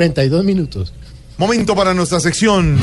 32 minutos. Momento para nuestra sección.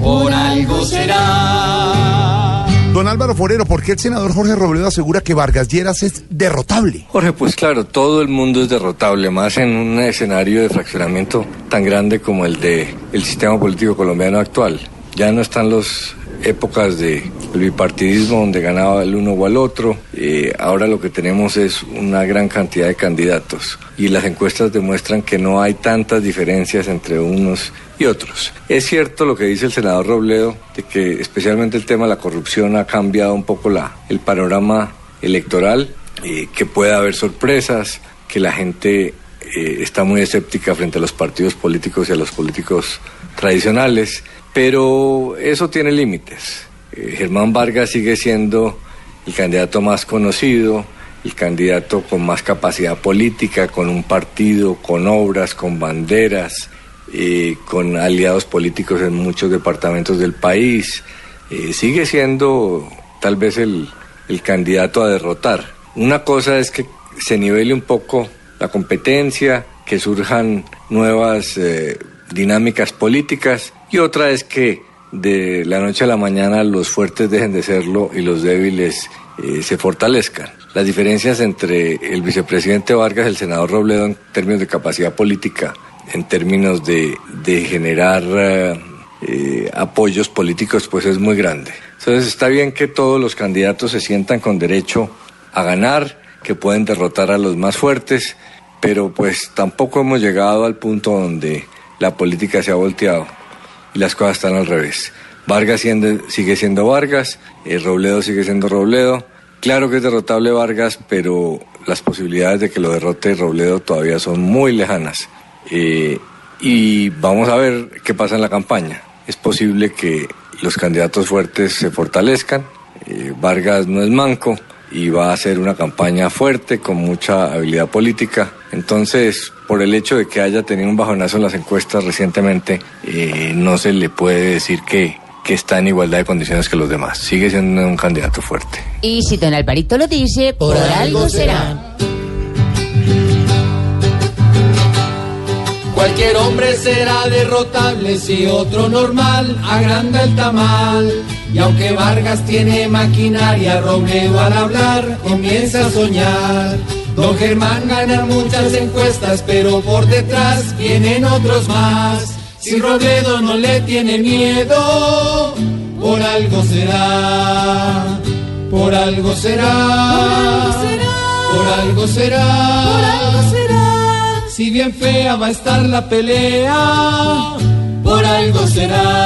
Por algo será. Don Álvaro Forero, ¿por qué el senador Jorge Robledo asegura que Vargas Lleras es derrotable? Jorge, pues claro, todo el mundo es derrotable, más en un escenario de fraccionamiento tan grande como el de el sistema político colombiano actual. Ya no están las épocas de bipartidismo donde ganaba el uno o el otro. Eh, ahora lo que tenemos es una gran cantidad de candidatos y las encuestas demuestran que no hay tantas diferencias entre unos y otros. Es cierto lo que dice el senador Robledo, de que especialmente el tema de la corrupción ha cambiado un poco la, el panorama electoral, eh, que puede haber sorpresas, que la gente eh, está muy escéptica frente a los partidos políticos y a los políticos tradicionales, pero eso tiene límites. Eh, Germán Vargas sigue siendo el candidato más conocido, el candidato con más capacidad política, con un partido, con obras, con banderas, eh, con aliados políticos en muchos departamentos del país. Sigue siendo tal vez el, el candidato a derrotar. Una cosa es que se nivele un poco la competencia, que surjan nuevas dinámicas políticas y otra es que de la noche a la mañana los fuertes dejen de serlo y los débiles eh, se fortalezcan. Las diferencias entre el vicepresidente Vargas y el senador Robledo en términos de capacidad política, en términos de, de generar eh, apoyos políticos, pues es muy grande. Entonces está bien que todos los candidatos se sientan con derecho a ganar, que pueden derrotar a los más fuertes, pero pues tampoco hemos llegado al punto donde la política se ha volteado y las cosas están al revés. Vargas sigue siendo Vargas, eh, Robledo sigue siendo Robledo. Claro que es derrotable Vargas, pero las posibilidades de que lo derrote Robledo todavía son muy lejanas. Eh, y vamos a ver qué pasa en la campaña. Es posible que los candidatos fuertes se fortalezcan. Eh, Vargas no es manco y va a hacer una campaña fuerte con mucha habilidad política. Entonces, por el hecho de que haya tenido un bajonazo en las encuestas recientemente, eh, no se le puede decir que, que está en igualdad de condiciones que los demás. Sigue siendo un candidato fuerte. Y si don Alvarito lo dice, por, algo será. Cualquier hombre será derrotable si otro normal agranda el tamal. Y aunque Vargas tiene maquinaria, Robledo al hablar comienza a soñar. Don Germán gana muchas encuestas, pero por detrás vienen otros más. Si Robledo no le tiene miedo, por algo será. Por algo será. Por algo será. Por algo será. Si bien fea va a estar la pelea, por algo será.